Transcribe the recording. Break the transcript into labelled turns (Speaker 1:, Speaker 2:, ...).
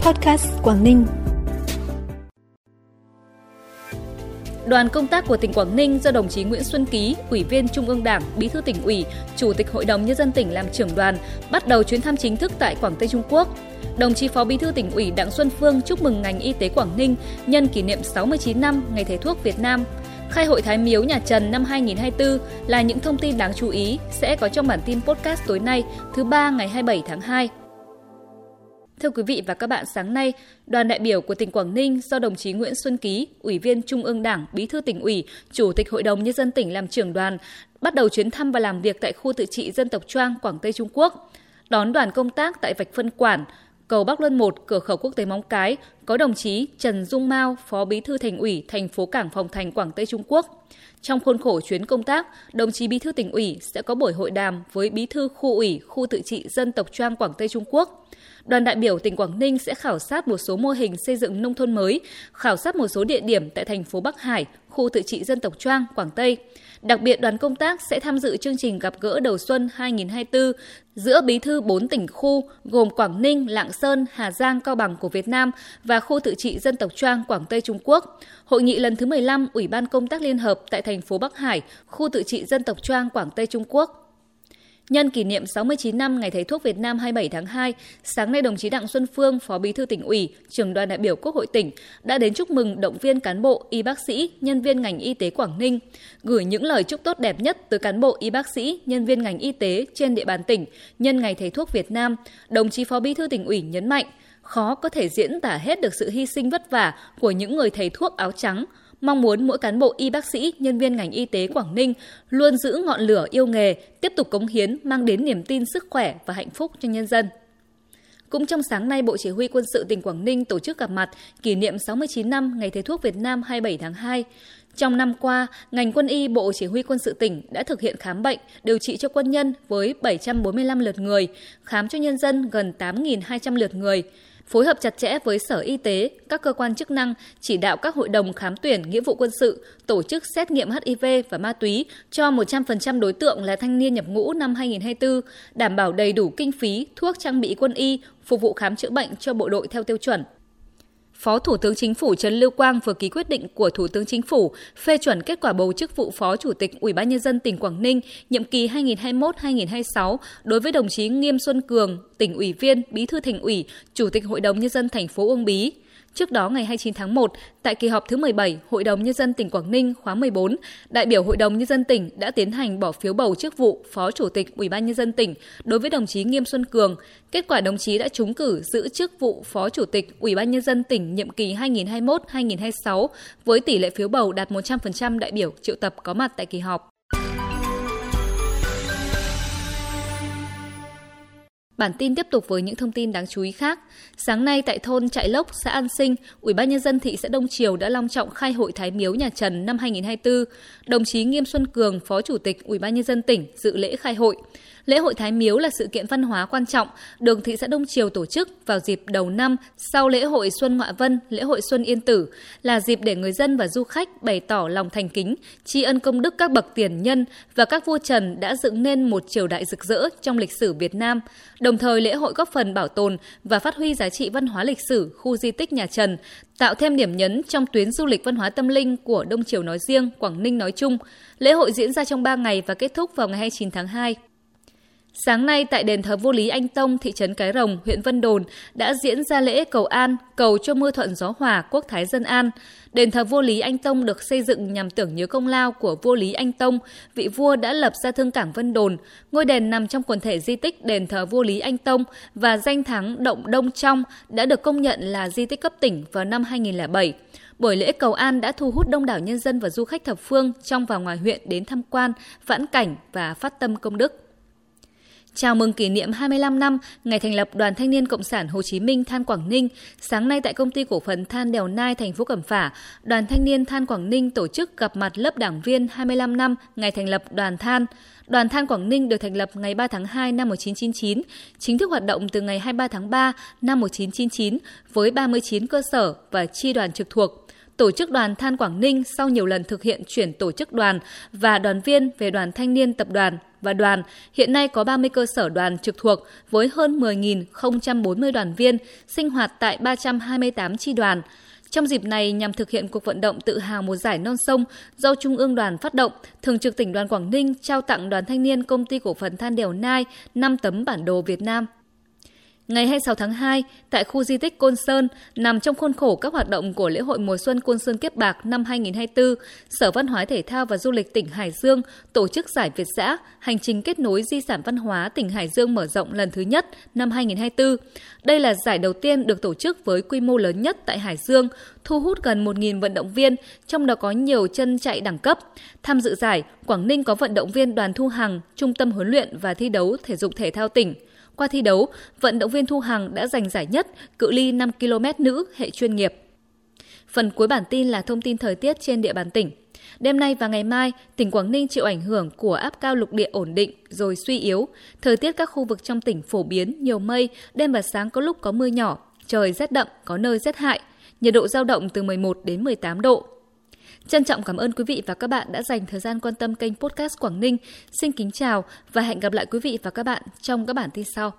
Speaker 1: Podcast Quảng Ninh.
Speaker 2: Đoàn công tác của tỉnh Quảng Ninh do đồng chí Nguyễn Xuân Ký, Ủy viên Trung ương Đảng, Bí thư tỉnh ủy, Chủ tịch Hội đồng nhân dân tỉnh làm trưởng đoàn, bắt đầu chuyến thăm chính thức tại Quảng Tây Trung Quốc. Đồng chí Phó Bí thư tỉnh ủy Đặng Xuân Phương chúc mừng ngành y tế Quảng Ninh nhân kỷ niệm 69 năm Ngày Thầy thuốc Việt Nam. Khai hội Thái Miếu nhà Trần năm 2024 là những thông tin đáng chú ý sẽ có trong bản tin podcast tối nay, thứ ba ngày 27 tháng 2. Thưa quý vị và các bạn, sáng nay, đoàn đại biểu của tỉnh Quảng Ninh do đồng chí Nguyễn Xuân Ký, Ủy viên Trung ương Đảng, Bí thư tỉnh ủy, Chủ tịch Hội đồng Nhân dân tỉnh làm trưởng đoàn, bắt đầu chuyến thăm và làm việc tại khu tự trị dân tộc Choang, Quảng Tây Trung Quốc. Đón đoàn công tác tại vạch phân quản, cầu Bắc Luân 1, cửa khẩu quốc tế Móng Cái, có đồng chí Trần Dung Mao, Phó Bí thư Thành ủy thành phố Cảng Phòng Thành Quảng Tây Trung Quốc. Trong khuôn khổ chuyến công tác, đồng chí Bí thư tỉnh ủy sẽ có buổi hội đàm với Bí thư khu ủy khu tự trị dân tộc Choang Quảng Tây Trung Quốc. Đoàn đại biểu tỉnh Quảng Ninh sẽ khảo sát một số mô hình xây dựng nông thôn mới, khảo sát một số địa điểm tại thành phố Bắc Hải, khu tự trị dân tộc Choang, Quảng Tây. Đặc biệt đoàn công tác sẽ tham dự chương trình gặp gỡ đầu xuân 2024 giữa bí thư 4 tỉnh khu gồm Quảng Ninh, Lạng Sơn, Hà Giang, Cao Bằng của Việt Nam và khu tự trị dân tộc Choang Quảng Tây Trung Quốc. Hội nghị lần thứ 15 Ủy ban công tác liên hợp tại thành phố Bắc Hải, khu tự trị dân tộc Choang Quảng Tây Trung Quốc. Nhân kỷ niệm 69 năm Ngày Thầy thuốc Việt Nam 27 tháng 2, sáng nay đồng chí Đặng Xuân Phương, Phó Bí thư tỉnh ủy, trưởng đoàn đại biểu Quốc hội tỉnh đã đến chúc mừng động viên cán bộ, y bác sĩ, nhân viên ngành y tế Quảng Ninh, gửi những lời chúc tốt đẹp nhất tới cán bộ, y bác sĩ, nhân viên ngành y tế trên địa bàn tỉnh nhân Ngày Thầy thuốc Việt Nam. Đồng chí Phó Bí thư tỉnh ủy nhấn mạnh, khó có thể diễn tả hết được sự hy sinh vất vả của những người thầy thuốc áo trắng, mong muốn mỗi cán bộ y bác sĩ, nhân viên ngành y tế Quảng Ninh luôn giữ ngọn lửa yêu nghề, tiếp tục cống hiến, mang đến niềm tin sức khỏe và hạnh phúc cho nhân dân. Cũng trong sáng nay, Bộ Chỉ huy Quân sự tỉnh Quảng Ninh tổ chức gặp mặt kỷ niệm 69 năm Ngày Thầy thuốc Việt Nam 27 tháng 2. Trong năm qua, ngành quân y Bộ Chỉ huy Quân sự tỉnh đã thực hiện khám bệnh, điều trị cho quân nhân với 745 lượt người, khám cho nhân dân gần 8.200 lượt người phối hợp chặt chẽ với Sở Y tế, các cơ quan chức năng, chỉ đạo các hội đồng khám tuyển nghĩa vụ quân sự tổ chức xét nghiệm HIV và ma túy cho 100% đối tượng là thanh niên nhập ngũ năm 2024, đảm bảo đầy đủ kinh phí, thuốc trang bị quân y, phục vụ khám chữa bệnh cho bộ đội theo tiêu chuẩn. Phó Thủ tướng Chính phủ Trần Lưu Quang vừa ký quyết định của Thủ tướng Chính phủ phê chuẩn kết quả bầu chức vụ Phó Chủ tịch Ủy ban nhân dân tỉnh Quảng Ninh nhiệm kỳ 2021-2026 đối với đồng chí Nghiêm Xuân Cường, tỉnh ủy viên, Bí thư Thành ủy, Chủ tịch Hội đồng nhân dân thành phố Uông Bí. Trước đó ngày 29 tháng 1, tại kỳ họp thứ 17 Hội đồng Nhân dân tỉnh Quảng Ninh khóa 14, đại biểu Hội đồng Nhân dân tỉnh đã tiến hành bỏ phiếu bầu chức vụ Phó Chủ tịch Ủy ban Nhân dân tỉnh đối với đồng chí Nghiêm Xuân Cường. Kết quả đồng chí đã trúng cử giữ chức vụ Phó Chủ tịch Ủy ban Nhân dân tỉnh nhiệm kỳ 2021-2026 với tỷ lệ phiếu bầu đạt 100% đại biểu triệu tập có mặt tại kỳ họp. Bản tin tiếp tục với những thông tin đáng chú ý khác. Sáng nay tại thôn Trại Lốc, xã An Sinh, Ủy ban nhân dân thị xã Đông Triều đã long trọng khai hội Thái Miếu nhà Trần năm 2024. Đồng chí Nghiêm Xuân Cường, Phó Chủ tịch Ủy ban nhân dân tỉnh dự lễ khai hội. Lễ hội Thái Miếu là sự kiện văn hóa quan trọng được thị xã Đông Triều tổ chức vào dịp đầu năm sau lễ hội Xuân Ngoại Vân, lễ hội Xuân Yên Tử, là dịp để người dân và du khách bày tỏ lòng thành kính, tri ân công đức các bậc tiền nhân và các vua Trần đã dựng nên một triều đại rực rỡ trong lịch sử Việt Nam. Đồng thời lễ hội góp phần bảo tồn và phát huy giá trị văn hóa lịch sử khu di tích nhà Trần, tạo thêm điểm nhấn trong tuyến du lịch văn hóa tâm linh của Đông Triều nói riêng, Quảng Ninh nói chung. Lễ hội diễn ra trong 3 ngày và kết thúc vào ngày 29 tháng 2. Sáng nay tại đền thờ vô lý Anh Tông, thị trấn Cái Rồng, huyện Vân Đồn đã diễn ra lễ cầu an, cầu cho mưa thuận gió hòa, quốc thái dân an. Đền thờ vô lý Anh Tông được xây dựng nhằm tưởng nhớ công lao của vô lý Anh Tông, vị vua đã lập ra thương cảng Vân Đồn. Ngôi đền nằm trong quần thể di tích đền thờ vô lý Anh Tông và danh thắng Động Đông Trong đã được công nhận là di tích cấp tỉnh vào năm 2007. Buổi lễ cầu an đã thu hút đông đảo nhân dân và du khách thập phương trong và ngoài huyện đến tham quan, vãn cảnh và phát tâm công đức. Chào mừng kỷ niệm 25 năm ngày thành lập Đoàn Thanh niên Cộng sản Hồ Chí Minh Than Quảng Ninh, sáng nay tại công ty cổ phần Than Đèo Nai thành phố Cẩm Phả, Đoàn Thanh niên Than Quảng Ninh tổ chức gặp mặt lớp đảng viên 25 năm ngày thành lập Đoàn Than. Đoàn Than Quảng Ninh được thành lập ngày 3 tháng 2 năm 1999, chính thức hoạt động từ ngày 23 tháng 3 năm 1999 với 39 cơ sở và chi đoàn trực thuộc Tổ chức đoàn Than Quảng Ninh sau nhiều lần thực hiện chuyển tổ chức đoàn và đoàn viên về đoàn thanh niên tập đoàn và đoàn, hiện nay có 30 cơ sở đoàn trực thuộc với hơn 10.040 đoàn viên sinh hoạt tại 328 chi đoàn. Trong dịp này, nhằm thực hiện cuộc vận động tự hào một giải non sông do Trung ương đoàn phát động, Thường trực tỉnh đoàn Quảng Ninh trao tặng đoàn thanh niên công ty cổ phần than đèo Nai 5 tấm bản đồ Việt Nam Ngày 26 tháng 2, tại khu di tích Côn Sơn, nằm trong khuôn khổ các hoạt động của lễ hội mùa xuân Côn Sơn Kiếp Bạc năm 2024, Sở Văn hóa Thể thao và Du lịch tỉnh Hải Dương tổ chức giải Việt giã Hành trình kết nối di sản văn hóa tỉnh Hải Dương mở rộng lần thứ nhất năm 2024. Đây là giải đầu tiên được tổ chức với quy mô lớn nhất tại Hải Dương, thu hút gần 1.000 vận động viên, trong đó có nhiều chân chạy đẳng cấp. Tham dự giải, Quảng Ninh có vận động viên Đoàn Thu Hằng, Trung tâm huấn luyện và thi đấu thể dục thể thao tỉnh. Qua thi đấu, vận động viên Thu Hằng đã giành giải nhất cự ly 5 km nữ hệ chuyên nghiệp. Phần cuối bản tin là thông tin thời tiết trên địa bàn tỉnh. Đêm nay và ngày mai, tỉnh Quảng Ninh chịu ảnh hưởng của áp cao lục địa ổn định rồi suy yếu. Thời tiết các khu vực trong tỉnh phổ biến, nhiều mây, đêm và sáng có lúc có mưa nhỏ, trời rét đậm, có nơi rét hại. Nhiệt độ giao động từ 11 đến 18 độ. Trân trọng cảm ơn quý vị và các bạn đã dành thời gian quan tâm kênh Podcast Quảng Ninh. Xin kính chào và hẹn gặp lại quý vị và các bạn trong các bản tin sau.